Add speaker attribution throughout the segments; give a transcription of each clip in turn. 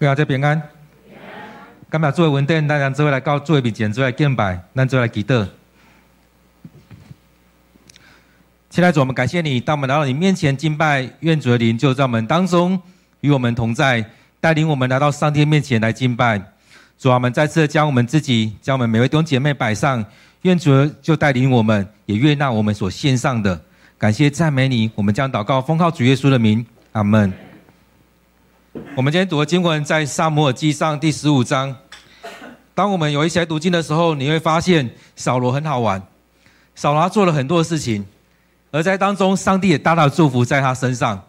Speaker 1: 各位平安。今日做稳定，咱让做位来到做位面前，做来敬拜，咱做来祈祷。亲爱的主，我们感谢你，当我们来到你面前敬拜，愿主的灵就在我们当中，与我们同在，带领我们来到上帝面前来敬拜。主啊，我们再次将我们自己，将我们每位弟兄姐妹摆上，愿主就带领我们，也悦纳我们所献上的。感谢赞美你，我们将祷告奉靠主耶稣的名，阿门。我们今天读的经文在撒母耳记上第十五章。当我们有一些读经的时候，你会发现扫罗很好玩。扫罗他做了很多事情，而在当中，上帝也大大祝福在他身上。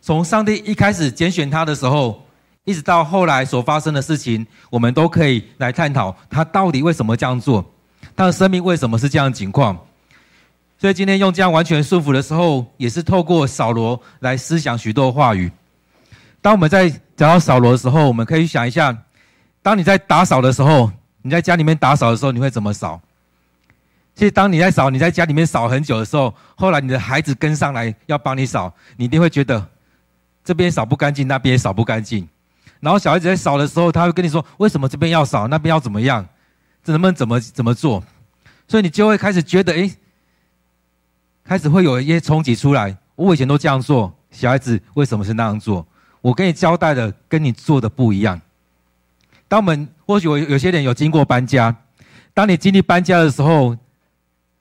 Speaker 1: 从上帝一开始拣选他的时候，一直到后来所发生的事情，我们都可以来探讨他到底为什么这样做，他的生命为什么是这样情况。所以今天用这样完全顺服的时候，也是透过扫罗来思想许多话语。当我们在讲到扫罗的时候，我们可以想一下，当你在打扫的时候，你在家里面打扫的时候，你会怎么扫？其实，当你在扫，你在家里面扫很久的时候，后来你的孩子跟上来要帮你扫，你一定会觉得这边扫不干净，那边扫不干净。然后小孩子在扫的时候，他会跟你说：“为什么这边要扫，那边要怎么样？这能不能怎么怎么做？”所以你就会开始觉得，哎，开始会有一些冲击出来。我以前都这样做，小孩子为什么是那样做？我跟你交代的跟你做的不一样。当我们或许有有些人有经过搬家，当你经历搬家的时候，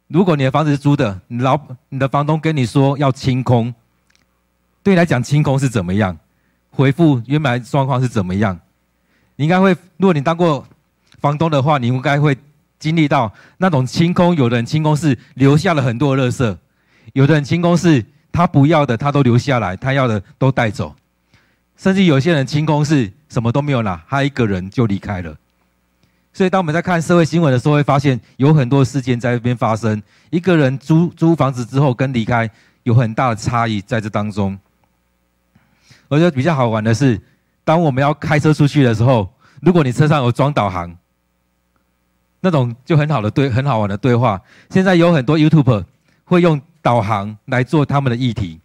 Speaker 1: 如果你的房子是租的，你老你的房东跟你说要清空，对你来讲清空是怎么样？恢复原来状况是怎么样？你应该会，如果你当过房东的话，你应该会经历到那种清空。有的人清空是留下了很多垃圾，有的人清空是他不要的他都留下来，他要的都带走。甚至有些人清空是什么都没有拿，他一个人就离开了。所以，当我们在看社会新闻的时候，会发现有很多事件在这边发生。一个人租租房子之后跟离开有很大的差异在这当中。我觉得比较好玩的是，当我们要开车出去的时候，如果你车上有装导航，那种就很好的对很好玩的对话。现在有很多 YouTube 会用导航来做他们的议题。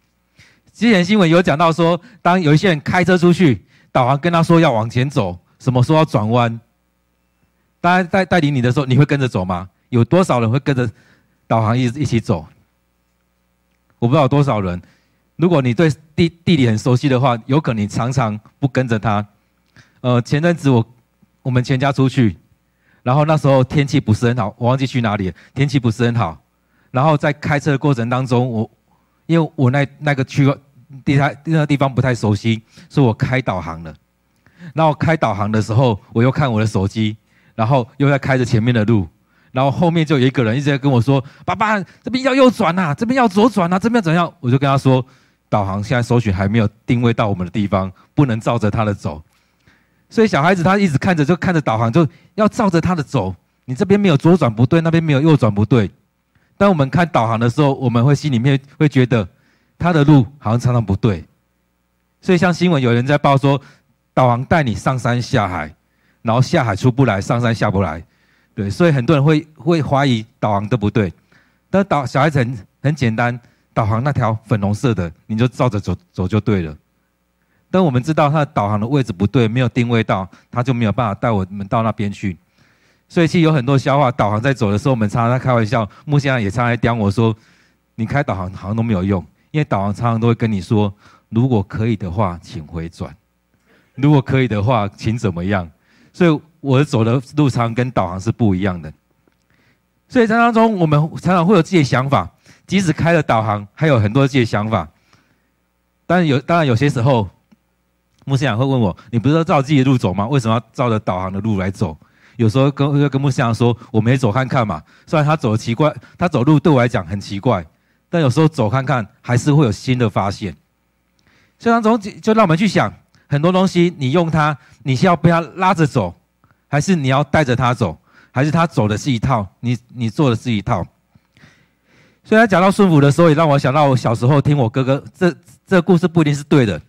Speaker 1: 之前新闻有讲到说，当有一些人开车出去，导航跟他说要往前走，什么时候要转弯，大家带带领你的时候，你会跟着走吗？有多少人会跟着导航一一起走？我不知道有多少人。如果你对地地理很熟悉的话，有可能常常不跟着他。呃，前阵子我我们全家出去，然后那时候天气不是很好，我忘记去哪里，天气不是很好。然后在开车的过程当中，我。因为我那那个区地太那个地方不太熟悉，所以我开导航了。然后开导航的时候，我又看我的手机，然后又在开着前面的路，然后后面就有一个人一直在跟我说：“爸爸，这边要右转呐，这边要左转呐，这边怎样？”我就跟他说：“导航现在搜寻还没有定位到我们的地方，不能照着他的走。”所以小孩子他一直看着，就看着导航，就要照着他的走。你这边没有左转不对，那边没有右转不对。当我们看导航的时候，我们会心里面会觉得他的路好像常常不对，所以像新闻有人在报说，导航带你上山下海，然后下海出不来，上山下不来，对，所以很多人会会怀疑导航都不对。但导小孩子很很简单，导航那条粉红色的，你就照着走走就对了。但我们知道他的导航的位置不对，没有定位到，他就没有办法带我们到那边去。所以其实有很多笑话，导航在走的时候，我们常常在开玩笑。木先生也常常刁我说：“你开导航好像都没有用，因为导航常常都会跟你说，如果可以的话，请回转；如果可以的话，请怎么样。”所以我走的路常跟导航是不一样的。所以在当中，我们常常会有自己的想法，即使开了导航，还有很多自己的想法。当然有，当然有些时候，牧先生会问我：“你不是要照自己的路走吗？为什么要照着导航的路来走？”有时候跟跟牧师长说，我没走看看嘛。虽然他走的奇怪，他走路对我来讲很奇怪，但有时候走看看还是会有新的发现。所以当中就让我们去想，很多东西你用它，你是要被它拉着走，还是你要带着它走，还是它走的是一套，你你做的是一套。所以他讲到顺服的时候，也让我想到我小时候听我哥哥，这这故事不一定是对的，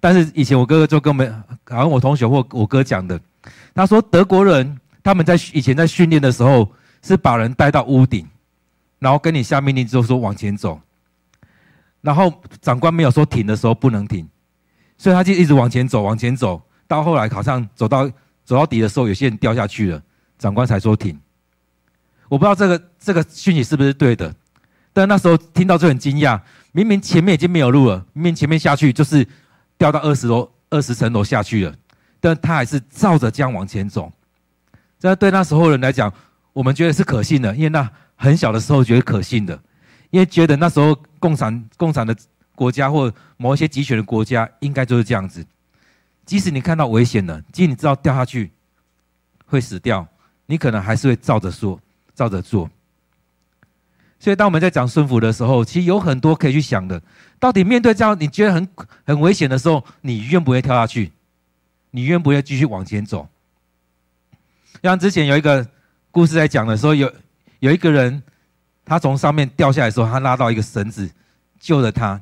Speaker 1: 但是以前我哥哥就跟我们，好像我同学或我哥讲的，他说德国人。他们在以前在训练的时候，是把人带到屋顶，然后跟你下命令，就说往前走。然后长官没有说停的时候不能停，所以他就一直往前走，往前走。到后来好像走到走到底的时候，有些人掉下去了，长官才说停。我不知道这个这个讯息是不是对的，但那时候听到就很惊讶，明明前面已经没有路了，明明前面下去就是掉到二十楼二十层楼下去了，但他还是照着这样往前走。这对那时候人来讲，我们觉得是可信的，因为那很小的时候觉得可信的，因为觉得那时候共产共产的国家或某一些集权的国家应该就是这样子。即使你看到危险了，即使你知道掉下去会死掉，你可能还是会照着说，照着做。所以，当我们在讲顺服的时候，其实有很多可以去想的。到底面对这样你觉得很很危险的时候，你愿不愿意跳下去？你愿不愿意继续往前走？像之前有一个故事在讲的时候，有有一个人，他从上面掉下来的时候，他拉到一个绳子救了他，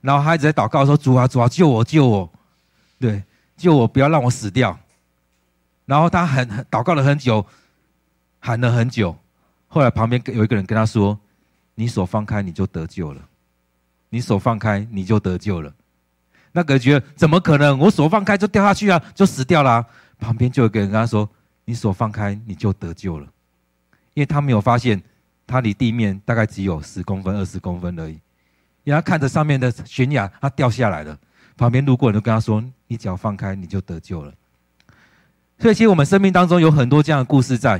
Speaker 1: 然后他一直在祷告说：“主啊，主啊，救我，救我。”对，救我，不要让我死掉。然后他很祷告了很久，喊了很久。后来旁边有一个人跟他说：“你手放开，你就得救了。你手放开，你就得救了。”那个人觉得怎么可能？我手放开就掉下去啊，就死掉了。旁边就有一个人跟他说：“你手放开，你就得救了。”因为他没有发现，他离地面大概只有十公分、二十公分而已。因为他看着上面的悬崖，他掉下来了。旁边路过人都跟他说：“你脚放开，你就得救了。”所以，其实我们生命当中有很多这样的故事在。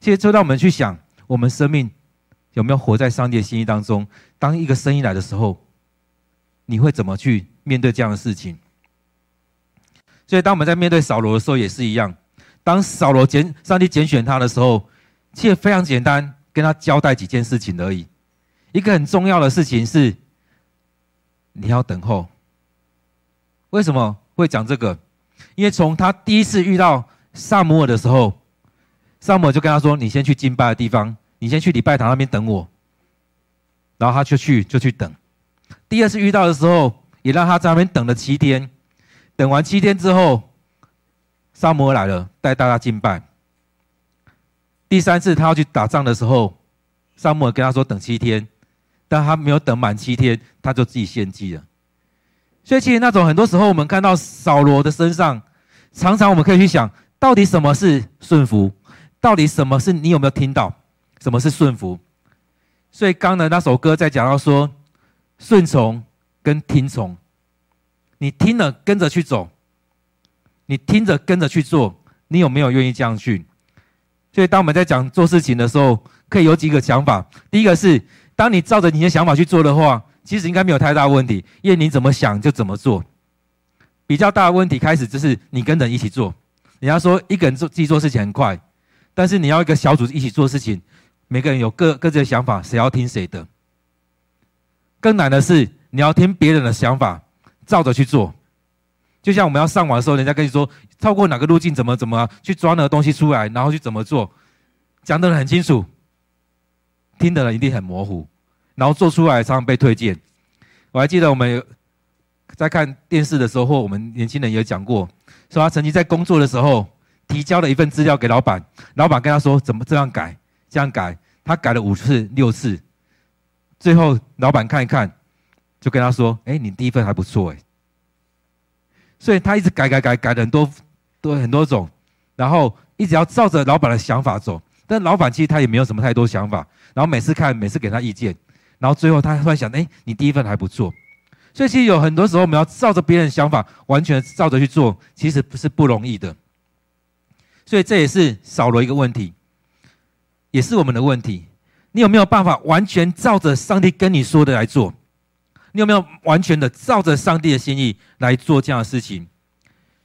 Speaker 1: 其实，就让我们去想，我们生命有没有活在上帝的心意当中？当一个声音来的时候，你会怎么去面对这样的事情？所以，当我们在面对扫罗的时候也是一样。当扫罗拣上帝拣选他的时候，其实非常简单，跟他交代几件事情而已。一个很重要的事情是，你要等候。为什么会讲这个？因为从他第一次遇到撒母尔的时候，撒母尔就跟他说：“你先去敬拜的地方，你先去礼拜堂那边等我。”然后他就去，就去等。第二次遇到的时候，也让他在那边等了七天。等完七天之后，撒母耳来了，带大家敬拜。第三次他要去打仗的时候，撒母耳跟他说：“等七天。”但他没有等满七天，他就自己献祭了。所以，其实那种很多时候，我们看到扫罗的身上，常常我们可以去想，到底什么是顺服？到底什么是你有没有听到？什么是顺服？所以，刚才那首歌在讲到说，顺从跟听从，你听了跟着去走，你听着跟着去做，你有没有愿意这样去？所以，当我们在讲做事情的时候，可以有几个想法。第一个是，当你照着你的想法去做的话。其实应该没有太大问题，因为你怎么想就怎么做。比较大的问题开始就是你跟人一起做。人家说一个人做自己做事情很快，但是你要一个小组一起做事情，每个人有各各自的想法，谁要听谁的？更难的是你要听别人的想法，照着去做。就像我们要上网的时候，人家跟你说透过哪个路径怎么怎么去抓那个东西出来，然后去怎么做，讲得很清楚，听的人一定很模糊。然后做出来常常被推荐。我还记得我们在看电视的时候，或我们年轻人也讲过，说他曾经在工作的时候提交了一份资料给老板，老板跟他说怎么这样改，这样改，他改了五次六次，最后老板看一看，就跟他说：“哎，你第一份还不错哎。”所以他一直改改改改了很多多很多种，然后一直要照着老板的想法走，但老板其实他也没有什么太多想法，然后每次看，每次给他意见。然后最后他突然想，哎，你第一份还不错，所以其实有很多时候我们要照着别人的想法，完全照着去做，其实不是不容易的。所以这也是扫罗一个问题，也是我们的问题。你有没有办法完全照着上帝跟你说的来做？你有没有完全的照着上帝的心意来做这样的事情？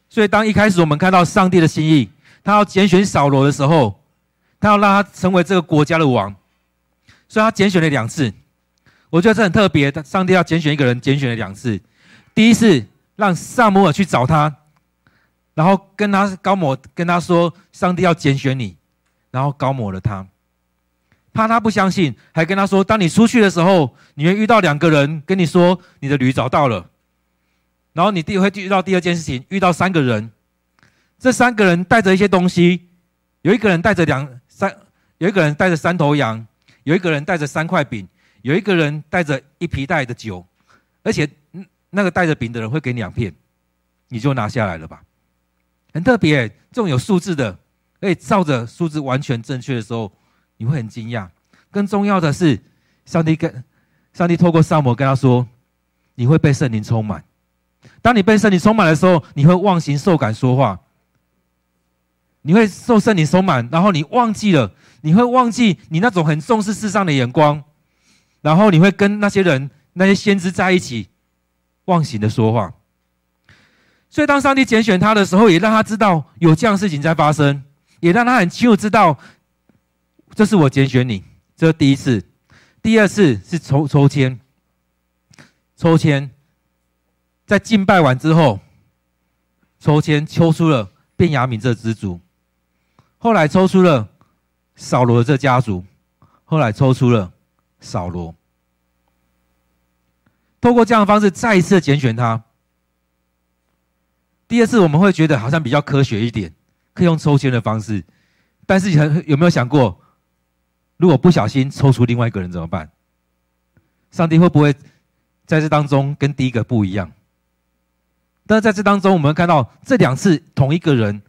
Speaker 1: 所以当一开始我们看到上帝的心意，他要拣选扫罗的时候，他要让他成为这个国家的王，所以他拣选了两次。我觉得这很特别，上帝要拣选一个人，拣选了两次。第一次让撒母耳去找他，然后跟他高摩，跟他说上帝要拣选你，然后高摩了他。怕他不相信，还跟他说，当你出去的时候，你会遇到两个人跟你说你的驴找到了。然后你第会遇到第二件事情，遇到三个人，这三个人带着一些东西，有一个人带着两三，有一个人带着三头羊，有一个人带着三块饼。有一个人带着一皮袋的酒，而且那个带着饼的人会给你两片，你就拿下来了吧。很特别，这种有数字的，可以照着数字完全正确的时候，你会很惊讶。更重要的是，上帝跟上帝透过撒摩跟他说：“你会被圣灵充满。当你被圣灵充满的时候，你会忘形受感说话。你会受圣灵充满，然后你忘记了，你会忘记你那种很重视世上的眼光，然后你会跟那些人、那些先知在一起，忘形的说话。所以，当上帝拣选他的时候，也让他知道有这样事情在发生，也让他很清楚知道，这是我拣选你。”这是第一次，第二次是抽抽签，抽签，在敬拜完之后，抽签抽出了便雅悯这支族，后来抽出了扫罗这家族，后来抽出了扫罗。透过这样的方式再一次的拣选他。第二次我们会觉得好像比较科学一点，可以用抽签的方式，但是很有没有想过？如果不小心抽出另外一个人怎么办？上帝会不会在这当中跟第一个不一样？但是在这当中，我们看到这两次同一个人，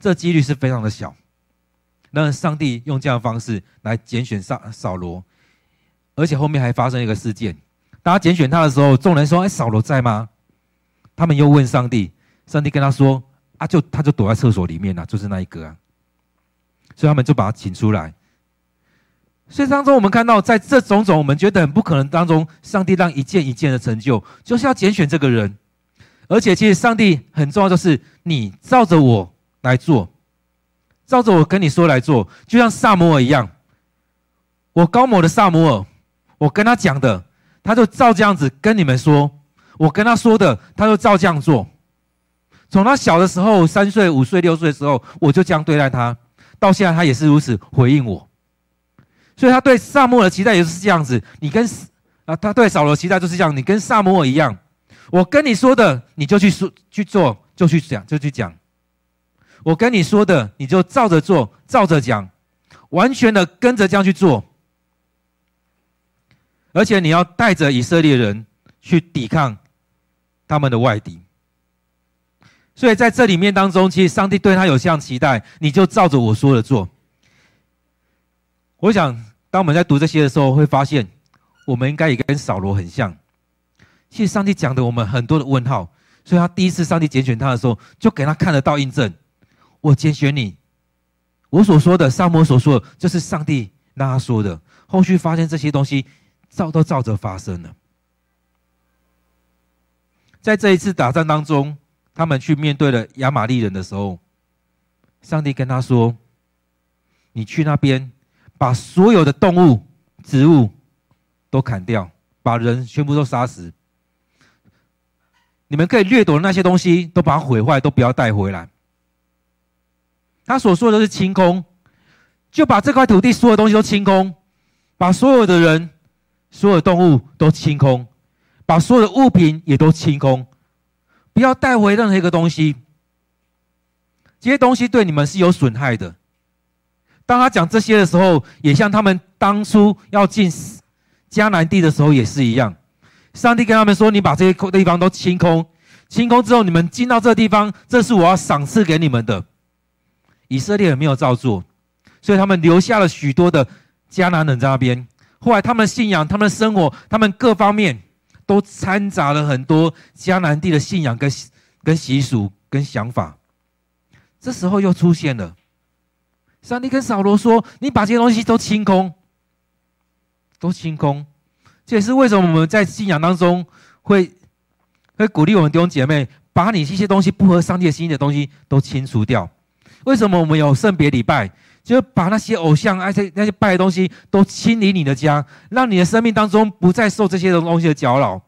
Speaker 1: 这几率是非常的小。那上帝用这样的方式来拣选扫扫罗，而且后面还发生一个事件。当他拣选他的时候，众人说：“哎，扫罗在吗？”他们又问上帝，上帝跟他说：“啊，就他就躲在厕所里面啊，就是那一个啊。”所以他们就把他请出来。所以当中，我们看到，在这种种我们觉得很不可能当中，上帝让一件一件的成就，就是要拣选这个人。而且，其实上帝很重要，就是你照着我来做，照着我跟你说来做，就像撒摩尔一样。我高某的撒摩尔，我跟他讲的，他就照这样子跟你们说；我跟他说的，他就照这样做。从他小的时候，三岁、五岁、六岁的时候，我就这样对待他，到现在他也是如此回应我。所以他对撒母耳的期待也是这样子，你跟啊，他对扫罗的期待就是这样，你跟撒母耳一样，我跟你说的你就去说去做，就去讲就去讲，我跟你说的你就照着做，照着讲，完全的跟着这样去做，而且你要带着以色列人去抵抗他们的外敌。所以在这里面当中，其实上帝对他有这样期待，你就照着我说的做。我想，当我们在读这些的时候，会发现，我们应该也跟扫罗很像。其实上帝讲的我们很多的问号，所以他第一次上帝拣选他的时候，就给他看得到印证。我拣选你，我所说的，撒摩所说的，就是上帝让他说的。后续发现这些东西照都照着发生了。在这一次打仗当中，他们去面对了亚玛力人的时候，上帝跟他说：“你去那边。”把所有的动物、植物都砍掉，把人全部都杀死。你们可以掠夺的那些东西，都把它毁坏，都不要带回来。他所说的是清空，就把这块土地所有东西都清空，把所有的人、所有动物都清空，把所有的物品也都清空，不要带回任何一个东西。这些东西对你们是有损害的。当他讲这些的时候，也像他们当初要进迦南地的时候也是一样。上帝跟他们说：“你把这些空地方都清空，清空之后，你们进到这地方，这是我要赏赐给你们的。”以色列人没有照做，所以他们留下了许多的迦南人在那边。后来他们的信仰、他们的生活、他们各方面都掺杂了很多迦南地的信仰跟跟习俗跟想法。这时候又出现了。上帝跟扫罗说：“你把这些东西都清空，都清空。这也是为什么我们在信仰当中会会鼓励我们弟兄姐妹，把你一些东西不合上帝的心意的东西都清除掉。为什么我们有圣别礼拜？就把那些偶像、那些那些拜的东西都清理你的家，让你的生命当中不再受这些东西的搅扰。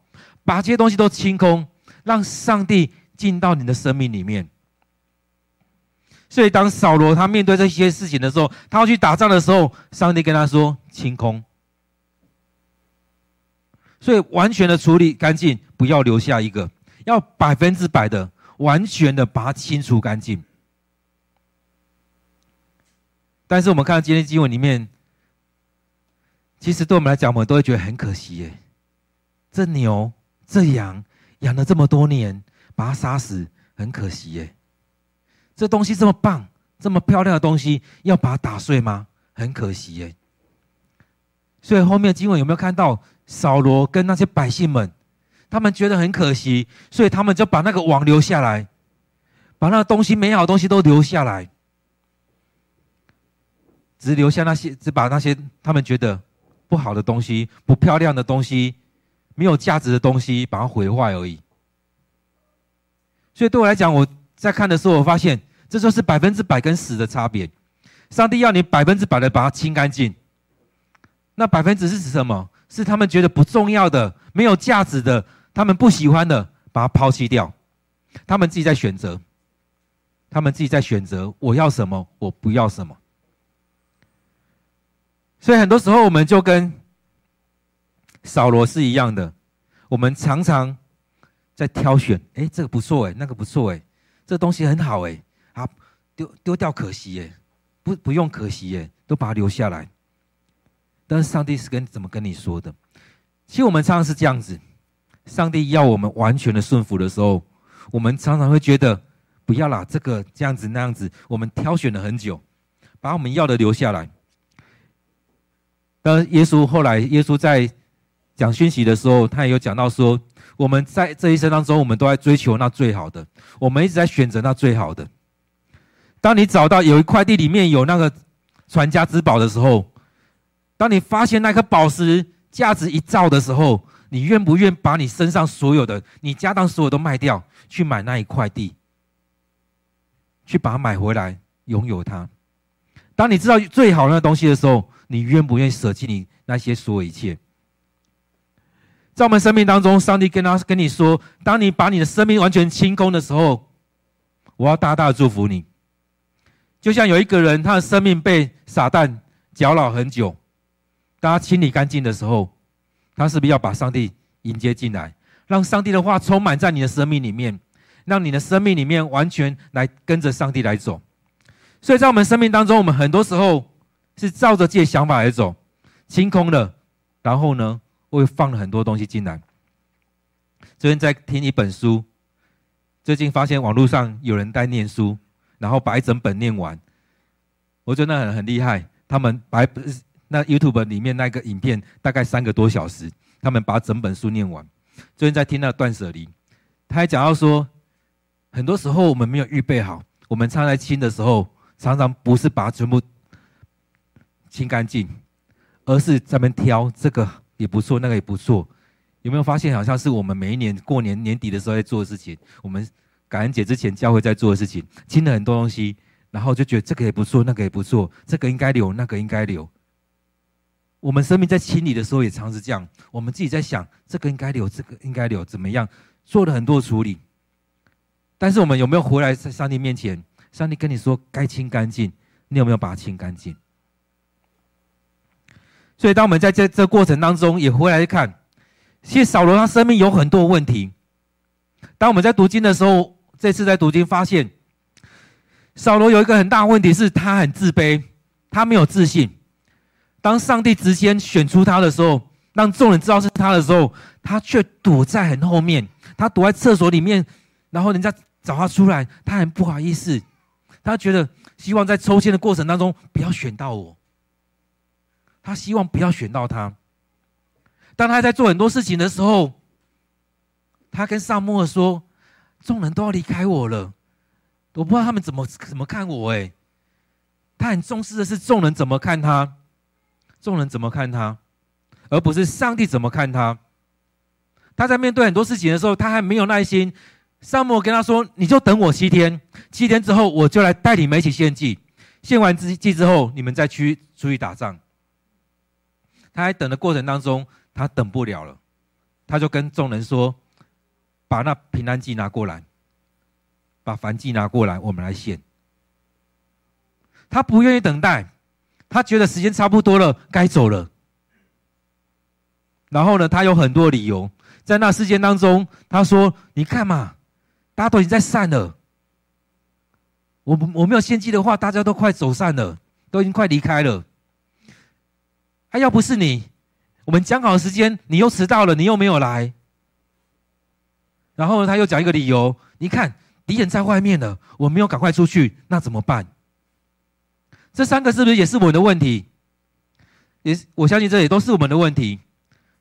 Speaker 1: 把这些东西都清空，让上帝进到你的生命里面。”所以，当扫罗他面对这些事情的时候，他要去打仗的时候，上帝跟他说：“清空。”所以，完全的处理干净，不要留下一个，要百分之百的、完全的把它清除干净。但是，我们看到今天经文里面，其实对我们来讲，我们都会觉得很可惜耶。这牛、这羊养了这么多年，把它杀死，很可惜耶。这东西这么棒，这么漂亮的东西，要把它打碎吗？很可惜耶。所以后面经文有没有看到扫罗跟那些百姓们，他们觉得很可惜，所以他们就把那个网留下来，把那个东西美好的东西都留下来，只留下那些，只把那些他们觉得不好的东西、不漂亮的东西、没有价值的东西，把它毁坏而已。所以对我来讲，我在看的时候，我发现这就是百分之百跟死的差别。上帝要你百分之百的把它清干净。那百分之是指什么？是他们觉得不重要的、没有价值的、他们不喜欢的，把它抛弃掉。他们自己在选择，他们自己在选择，我要什么，我不要什么。所以很多时候，我们就跟扫罗是一样的，我们常常在挑选。哎，这个不错，哎，那个不错，哎，这东西很好，哎，丢丢掉可惜，耶，不不用可惜，耶，都把它留下来。但是上帝是跟怎么跟你说的？其实我们常常是这样子，上帝要我们完全的顺服的时候，我们常常会觉得不要啦，这个这样子那样子，我们挑选了很久，把我们要的留下来。但耶稣后来，耶稣在讲讯息的时候，他也有讲到说，我们在这一生当中，我们都在追求那最好的，我们一直在选择那最好的。当你找到有一块地里面有那个传家之宝的时候，当你发现那颗宝石价值一兆的时候，你愿不愿把你身上所有的、你家当所有都卖掉，去买那一块地，去把它买回来，拥有它？当你知道最好那东西的时候，你愿不愿意舍弃你那些所有一切？在我们生命当中，上帝跟他跟你说：当你把你的生命完全清空的时候，我要大大的祝福你。就像有一个人，他的生命被撒旦搅扰很久。当他清理干净的时候，他是不是要把上帝迎接进来，让上帝的话充满在你的生命里面，让你的生命里面完全来跟着上帝来走？所以在我们生命当中，我们很多时候是照着自己的想法来走，清空了，然后呢，会放了很多东西进来。最近在听一本书，最近发现网络上有人在念书，然后把一整本念完，我觉得那很很厉害，他们把。那 YouTube 里面那个影片大概三个多小时，他们把整本书念完。最近在听那断舍离，他还讲到说，很多时候我们没有预备好，我们常在清的时候，常常不是把它全部清干净，而是在那挑这个也不错，那个也不错。有没有发现，好像是我们每一年过年年底的时候在做的事情，我们感恩节之前教会在做的事情，清了很多东西，然后就觉得这个也不错，那个也不错，这个应该留，那个应该留。我们生命在清理的时候也常是这样，我们自己在想这个应该留，这个应该留，怎么样做了很多处理。但是我们有没有回来在上帝面前？上帝跟你说该清干净，你有没有把它清干净？所以当我们在这这过程当中也回来看，其实扫罗他生命有很多问题。当我们在读经的时候，这次在读经发现，扫罗有一个很大问题是他很自卑，他没有自信。当上帝直接选出他的时候，让众人知道是他的时候，他却躲在很后面，他躲在厕所里面，然后人家找他出来，他很不好意思，他觉得希望在抽签的过程当中不要选到我，他希望不要选到他。当他在做很多事情的时候，他跟撒母耳说：“众人都要离开我了，我不知道他们怎么怎么看我。”哎，他很重视的是众人怎么看他。众人怎么看他，而不是上帝怎么看他？他在面对很多事情的时候，他还没有耐心。撒母跟他说：“你就等我七天，七天之后我就来带你们一起献祭。献完之祭之后，你们再去出去打仗。”他在等的过程当中，他等不了了，他就跟众人说：“把那平安祭拿过来，把燔祭拿过来，我们来献。”他不愿意等待。他觉得时间差不多了，该走了。然后呢，他有很多理由，在那事件当中，他说：“你看嘛，大家都已经在散了。我我没有献祭的话，大家都快走散了，都已经快离开了。还要不是你，我们讲好的时间，你又迟到了，你又没有来。然后，他又讲一个理由，你看敌人在外面了，我没有赶快出去，那怎么办？这三个是不是也是我们的问题？也是，我相信这也都是我们的问题。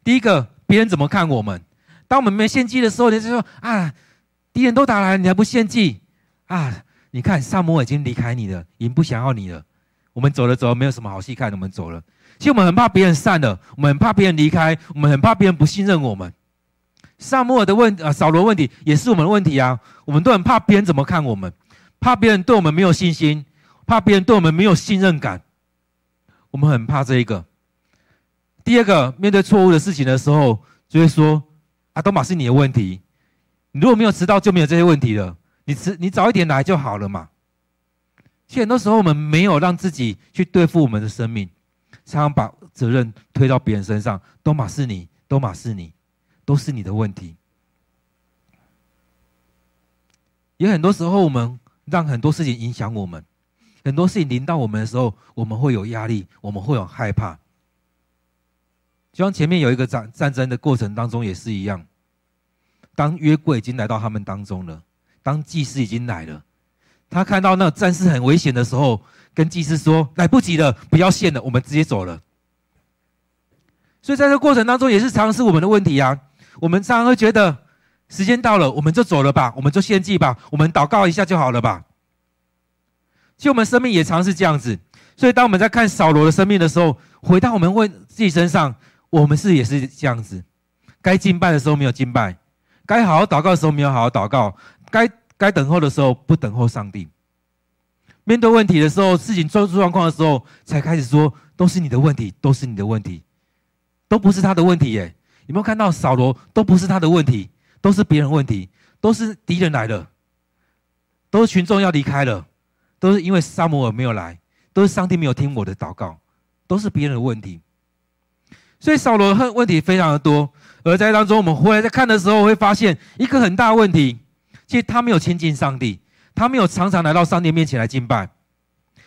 Speaker 1: 第一个，别人怎么看我们？当我们没献祭的时候，人家说啊，敌人都打来，你还不献祭啊？你看，撒母耳已经离开你了，已经不想要你了。我们走了走了，没有什么好戏看，我们走了。其实我们很怕别人散了，我们很怕别人离开，我们很怕别人不信任我们。撒母耳的问啊，扫罗问题也是我们的问题啊。我们都很怕别人怎么看我们，怕别人对我们没有信心。怕别人对我们没有信任感，我们很怕这一个。第二个，面对错误的事情的时候，就会说：“啊，都马是你的问题。你如果没有迟到，就没有这些问题了。你迟，你早一点来就好了嘛。”其实很多时候，我们没有让自己去对付我们的生命，常常把责任推到别人身上，都马是你，都马是你，都是你的问题。也很多时候，我们让很多事情影响我们。很多事情临到我们的时候，我们会有压力，我们会有害怕。就像前面有一个战战争的过程当中也是一样，当约柜已经来到他们当中了，当祭司已经来了，他看到那战事很危险的时候，跟祭司说：“来不及了，不要献了，我们直接走了。”所以在这个过程当中，也是常常是我们的问题啊。我们常常会觉得时间到了，我们就走了吧，我们就献祭吧，我们祷告一下就好了吧。其实我们生命也常是这样子，所以当我们在看扫罗的生命的时候，回到我们问自己身上，我们是也是这样子，该敬拜的时候没有敬拜，该好好祷告的时候没有好好祷告，该该等候的时候不等候上帝，面对问题的时候，事情出状况的时候，才开始说都是你的问题，都是你的问题，都不是他的问题耶。有没有看到扫罗都不是他的问题，都是别人问题，都是敌人来了，都是群众要离开了。都是因为撒母耳没有来，都是上帝没有听我的祷告，都是别人的问题。所以扫罗的问题非常的多，而在当中我们回来在看的时候，会发现一个很大的问题，其实他没有亲近上帝，他没有常常来到上帝面前来敬拜，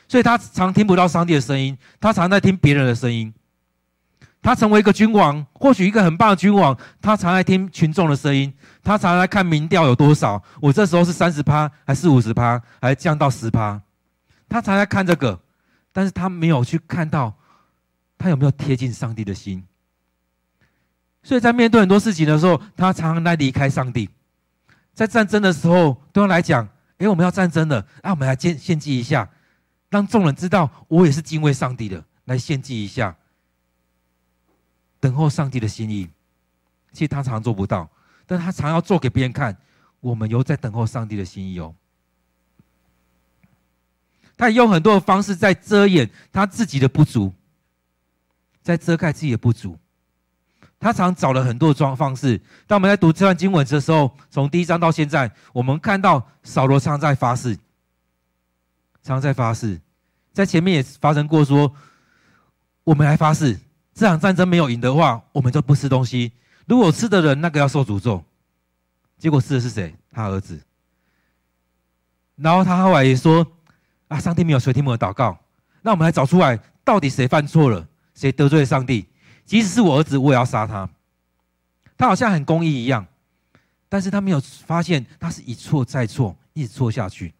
Speaker 1: 所以他常听不到上帝的声音，他常在听别人的声音。他成为一个君王，或许一个很棒的君王，他常来听群众的声音，他常来看民调有多少，我这时候是三十趴，还是五十趴，还是降到十趴？他常来看这个，但是他没有去看到他有没有贴近上帝的心。所以在面对很多事情的时候，他常常来离开上帝。在战争的时候，对他来讲，诶，我们要战争了，那我们来献献祭一下，让众人知道我也是敬畏上帝的，来献祭一下。等候上帝的心意，其实他常做不到，但他常要做给别人看。我们有在等候上帝的心意哦。他也用很多的方式在遮掩他自己的不足，在遮盖自己的不足。他常找了很多的方式。当我们在读这段经文的时候，从第一章到现在，我们看到扫罗常在发誓，常在发誓，在前面也发生过说，我们来发誓。这场战争没有赢的话，我们就不吃东西。如果吃的人，那个要受诅咒。结果吃的是谁？他儿子。然后他后来也说：“啊，上帝没有垂听我的祷告。那我们来找出来，到底谁犯错了，谁得罪了上帝？即使是我儿子，我也要杀他。他好像很公义一样，但是他没有发现，他是一错再错，一直错下去。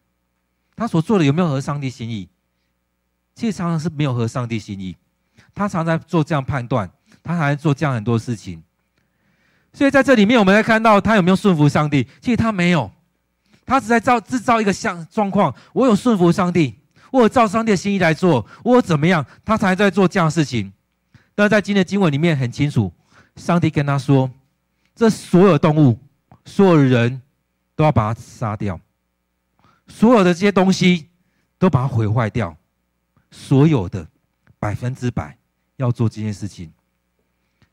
Speaker 1: 他所做的有没有合上帝心意？其实常常是没有合上帝心意。”他常在做这样判断，他还在做这样很多事情，所以在这里面，我们来看到他有没有顺服上帝？其实他没有，他只在造制造一个像状况。我有顺服上帝，我有照上帝的心意来做，我有怎么样，他才在做这样的事情。但在今天的经文里面很清楚，上帝跟他说：这所有动物、所有人都要把它杀掉，所有的这些东西都把它毁坏掉，所有的百分之百。要做这件事情，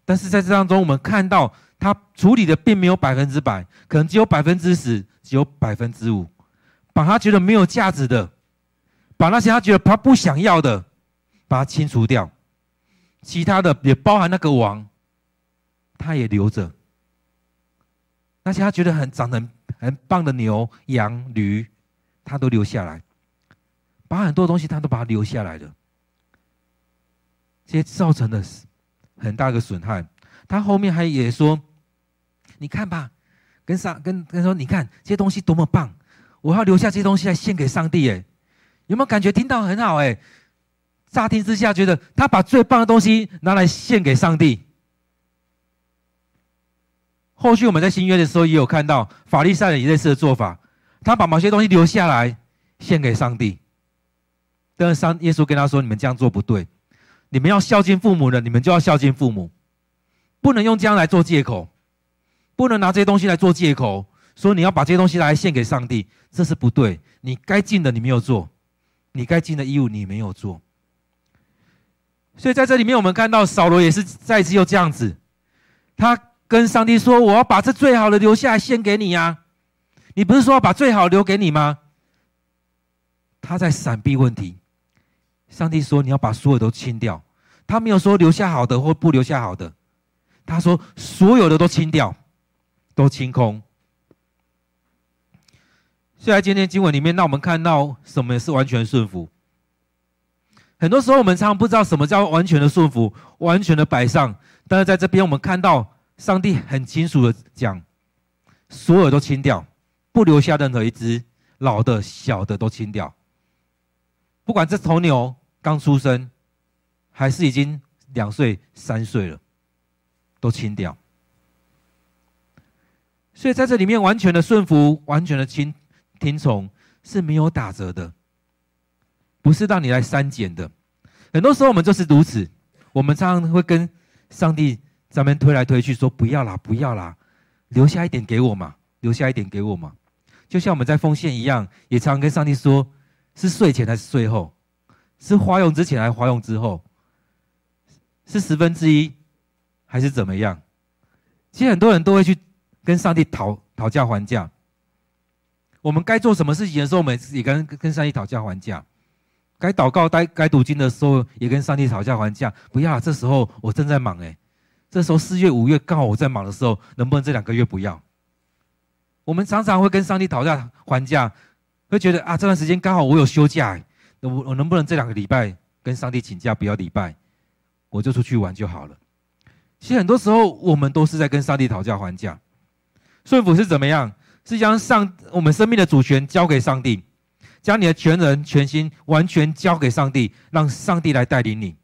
Speaker 1: 但是在这当中，我们看到他处理的并没有百分之百，可能只有百分之十，只有百分之五，把他觉得没有价值的，把那些他觉得他不想要的，把它清除掉，其他的也包含那个王，他也留着，那些他觉得很长得很很棒的牛羊驴，他都留下来，把很多东西他都把它留下来了。这些造成的很大的损害。他后面还也说：“你看吧，跟上跟跟说，你看这些东西多么棒！我要留下这些东西来献给上帝。哎，有没有感觉听到很好？哎，乍听之下觉得他把最棒的东西拿来献给上帝。后续我们在新约的时候也有看到法利赛人也类似的做法，他把某些东西留下来献给上帝。但是上耶稣跟他说：“你们这样做不对，你们要孝敬父母的，你们就要孝敬父母，不能用这样来做借口，不能拿这些东西来做借口，说你要把这些东西来献给上帝，这是不对。你该尽的你没有做，你该尽的义务你没有做。所以在这里面，我们看到扫罗也是再次又这样子，他跟上帝说：‘我要把这最好的留下来献给你呀！’你不是说要把最好留给你吗？他在闪避问题。”上帝说：“你要把所有都清掉。”他没有说留下好的或不留下好的，他说所有的都清掉，都清空。所以在今天经文里面，让我们看到什么是完全顺服。很多时候我们常常不知道什么叫完全的顺服、完全的摆上，但是在这边我们看到上帝很清楚的讲：所有都清掉，不留下任何一只，老的、小的都清掉。不管这头牛刚出生，还是已经两岁、三岁了，都清掉。所以在这里面，完全的顺服、完全的听听从是没有打折的，不是让你来删减的。很多时候我们就是如此，我们常常会跟上帝在那边推来推去，说不要啦，不要啦，留下一点给我嘛，留下一点给我嘛。就像我们在奉献一样，也常常跟上帝说。是税前还是税后？是花用之前还是花用之后？是十分之一还是怎么样？其实很多人都会去跟上帝讨讨价还价。我们该做什么事情的时候，我们也跟跟上帝讨价还价。该祷告、该该读经的时候，也跟上帝讨价还价。不要，这时候我正在忙哎，这时候四月、五月刚好我在忙的时候，能不能这两个月不要？我们常常会跟上帝讨价还价。会觉得啊，这段时间刚好我有休假，我我能不能这两个礼拜跟上帝请假，不要礼拜，我就出去玩就好了。其实很多时候我们都是在跟上帝讨价还价。顺服是怎么样？是将上我们生命的主权交给上帝，将你的全人全心完全交给上帝，让上帝来带领你。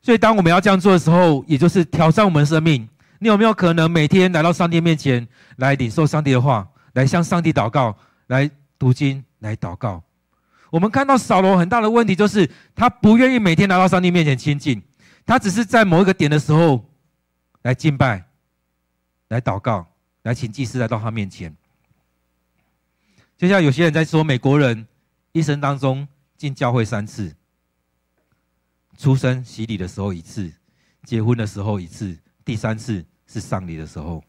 Speaker 1: 所以当我们要这样做的时候，也就是挑战我们的生命。你有没有可能每天来到上帝面前来领受上帝的话，来向上帝祷告？来读经，来祷告。我们看到扫罗很大的问题，就是他不愿意每天来到上帝面前亲近，他只是在某一个点的时候来敬拜、来祷告、来请祭司来到他面前。就像有些人在说，美国人一生当中进教会三次：出生洗礼的时候一次，结婚的时候一次，第三次是丧礼的时候。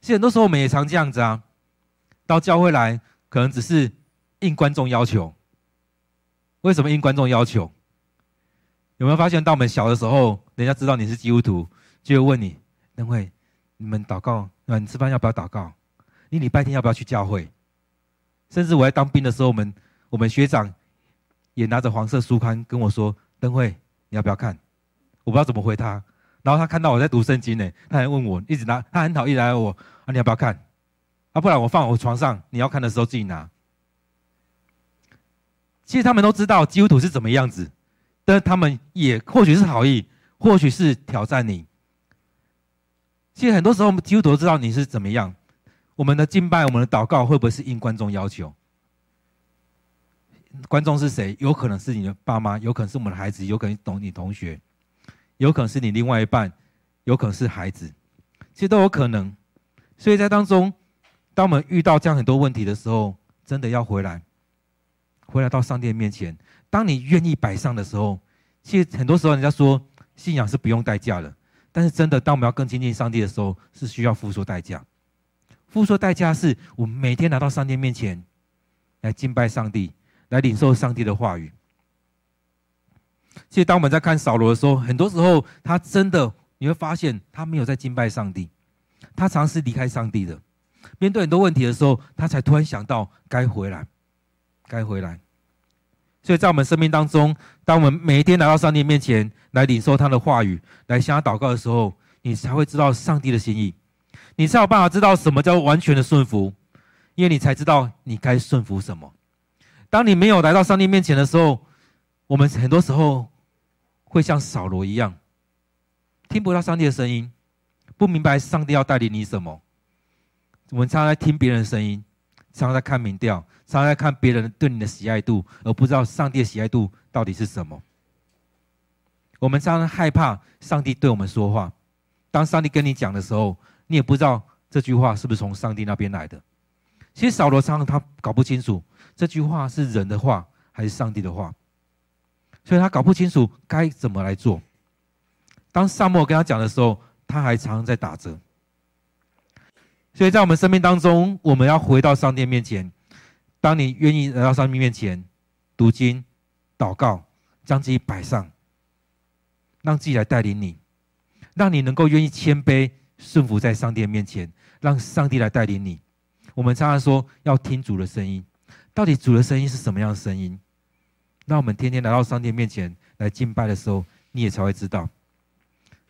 Speaker 1: 其实很多时候我们也常这样子啊。到教会来，可能只是应观众要求。为什么应观众要求？有没有发现，到我们小的时候，人家知道你是基督徒，就会问你：等会你们祷告，你吃饭要不要祷告？你礼拜天要不要去教会？甚至我在当兵的时候，我们我们学长也拿着黄色书刊跟我说：灯会你要不要看？我不知道怎么回他。然后他看到我在读圣经呢，他还问我，一直拿，他很讨厌来问我啊，你要不要看？啊，不然我放我床上，你要看的时候自己拿。其实他们都知道基督徒是怎么样子，但他们也或许是好意，或许是挑战你。其实很多时候，我们基督徒都知道你是怎么样。我们的敬拜，我们的祷告，会不会是应观众要求？观众是谁？有可能是你的爸妈，有可能是我们的孩子，有可能懂你同学，有可能是你另外一半，有可能是孩子，其实都有可能。所以在当中。当我们遇到这样很多问题的时候，真的要回来，回来到上帝面前。当你愿意摆上的时候，其实很多时候人家说信仰是不用代价的，但是真的，当我们要更亲近上帝的时候，是需要付出代价。付出代价是我们每天来到上帝面前，来敬拜上帝，来领受上帝的话语。其实当我们在看扫罗的时候，很多时候他真的你会发现他没有在敬拜上帝，他常是离开上帝的。面对很多问题的时候，他才突然想到该回来，该回来。所以在我们生命当中，当我们每一天来到上帝面前来领受他的话语，来向他祷告的时候，你才会知道上帝的心意，你才有办法知道什么叫完全的顺服，因为你才知道你该顺服什么。当你没有来到上帝面前的时候，我们很多时候会像扫罗一样，听不到上帝的声音，不明白上帝要带领你什么。我们常常在听别人的声音，常常在看民调，常常在看别人对你的喜爱度，而不知道上帝的喜爱度到底是什么。我们常常害怕上帝对我们说话，当上帝跟你讲的时候，你也不知道这句话是不是从上帝那边来的。其实扫罗常常他搞不清楚这句话是人的话还是上帝的话，所以他搞不清楚该怎么来做。当撒母耳跟他讲的时候，他还常常在打折。所以在我们生命当中，我们要回到上帝面前。当你愿意来到上帝面前，读经、祷告，将自己摆上，让自己来带领你，让你能够愿意谦卑顺服在上帝面前，让上帝来带领你。我们常常说要听主的声音，到底主的声音是什么样的声音？那我们天天来到上帝面前来敬拜的时候，你也才会知道。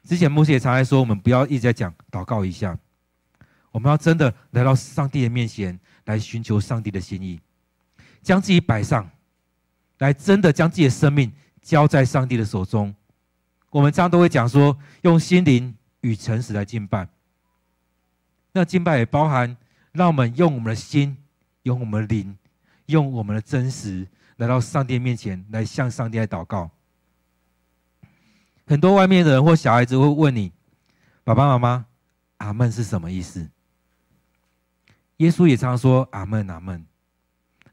Speaker 1: 之前牧师也常来说，我们不要一直在讲祷告一下。我们要真的来到上帝的面前，来寻求上帝的心意，将自己摆上，来真的将自己的生命交在上帝的手中。我们常常都会讲说，用心灵与诚实来敬拜。那敬拜也包含，让我们用我们的心，用我们的灵，用我们的真实，来到上帝面前，来向上帝来祷告。很多外面的人或小孩子会问你：“爸爸妈妈，阿门是什么意思？”耶稣也常常说：“阿门，阿门，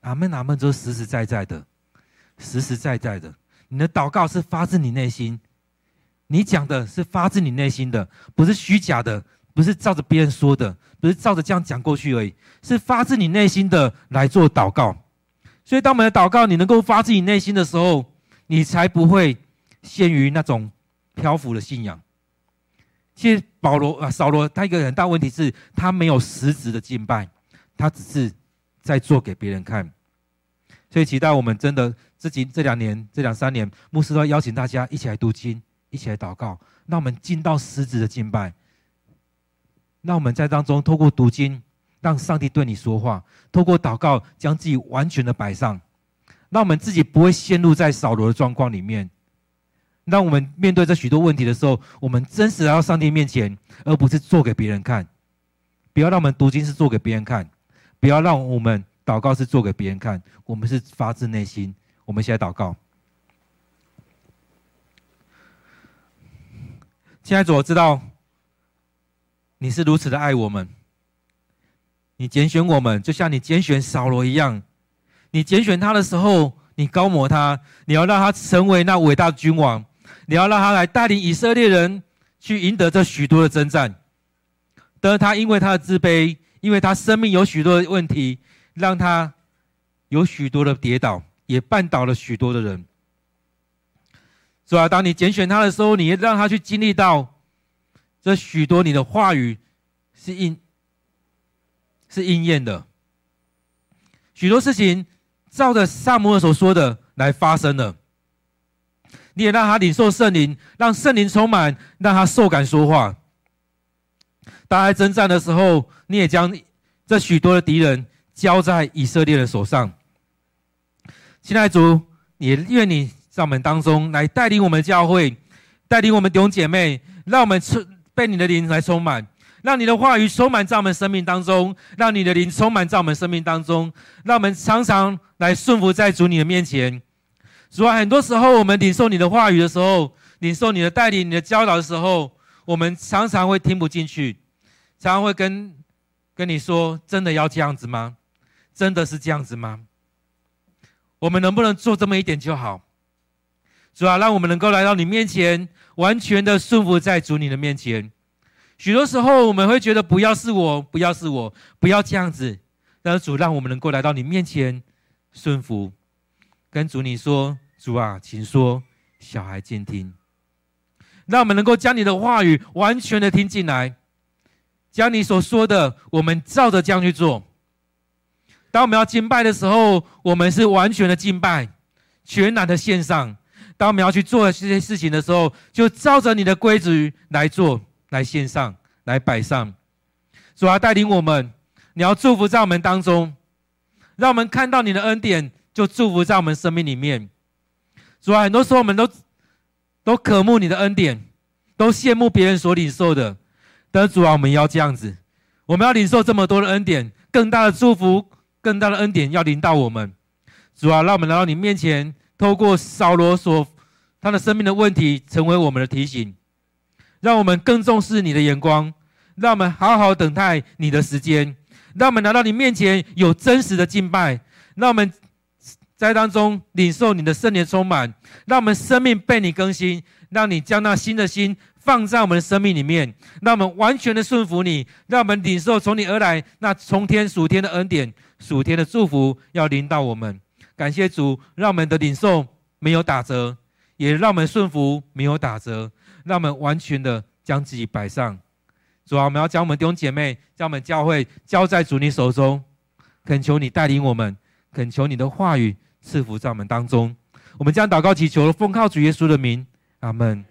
Speaker 1: 阿门，阿门，就是实实在在的，实实在在的。你的祷告是发自你内心，你讲的是发自你内心的，不是虚假的，不是照着别人说的，不是照着这样讲过去而已，是发自你内心的来做祷告。所以，当我们的祷告你能够发自你内心的时候，你才不会陷于那种漂浮的信仰。其实保罗啊，扫罗他一个很大问题是他没有实质的敬拜。”他只是在做给别人看，所以期待我们真的自己这两年这两三年，牧师都要邀请大家一起来读经，一起来祷告，让我们进到实质的敬拜。让我们在当中透过读经，让上帝对你说话；透过祷告，将自己完全的摆上，让我们自己不会陷入在扫罗的状况里面。让我们面对这许多问题的时候，我们真实来到上帝面前，而不是做给别人看。不要让我们读经是做给别人看。不要让我们祷告是做给别人看，我们是发自内心。我们现在祷告，亲爱的主，我知道你是如此的爱我们，你拣选我们，就像你拣选扫罗一样。你拣选他的时候，你高抹他，你要让他成为那伟大的君王，你要让他来带领以色列人去赢得这许多的征战。但是他因为他的自卑。因为他生命有许多的问题，让他有许多的跌倒，也绊倒了许多的人。是吧？当你拣选他的时候，你让他去经历到这许多你的话语是应是应验的，许多事情照着撒母耳所说的来发生了。你也让他领受圣灵，让圣灵充满，让他受感说话。当在征战的时候，你也将这许多的敌人交在以色列的手上。亲爱的主，也愿你在我们当中来带领我们教会，带领我们弟兄姐妹，让我们充被你的灵来充满，让你的话语充满在我们生命当中，让你的灵充满在我们生命当中，让我们常常来顺服在主你的面前。主啊，很多时候我们领受你的话语的时候，领受你的带领、你的教导的时候，我们常常会听不进去。常常会跟跟你说：“真的要这样子吗？真的是这样子吗？我们能不能做这么一点就好？主啊，让我们能够来到你面前，完全的顺服在主你的面前。许多时候我们会觉得不要是我，不要是我，不要这样子。但是主让我们能够来到你面前，顺服，跟主你说：主啊，请说，小孩静听。让我们能够将你的话语完全的听进来。”将你所说的，我们照着这样去做。当我们要敬拜的时候，我们是完全的敬拜，全然的献上。当我们要去做这些事情的时候，就照着你的规矩来做，来献上，来摆上。主啊，带领我们，你要祝福在我们当中。让我们看到你的恩典，就祝福在我们生命里面。主啊，很多时候我们都都渴慕你的恩典，都羡慕别人所领受的。但主啊，我们要这样子，我们要领受这么多的恩典，更大的祝福，更大的恩典要临到我们。主啊，让我们来到你面前，透过扫罗所他的生命的问题，成为我们的提醒，让我们更重视你的眼光，让我们好好等待你的时间。让我们来到你面前，有真实的敬拜；让我们在当中领受你的圣灵充满；让我们生命被你更新；让你将那新的心放在我们的生命里面；让我们完全的顺服你；让我们领受从你而来那从天属天的恩典、属天的祝福，要临到我们。感谢主，让我们的领受没有打折，也让我们顺服没有打折，让我们完全的将自己摆上。主啊，我们要将我们弟兄姐妹、将我们教会交在主你手中，恳求你带领我们，恳求你的话语赐福在我们当中。我们将祷告祈求，奉靠主耶稣的名，阿门。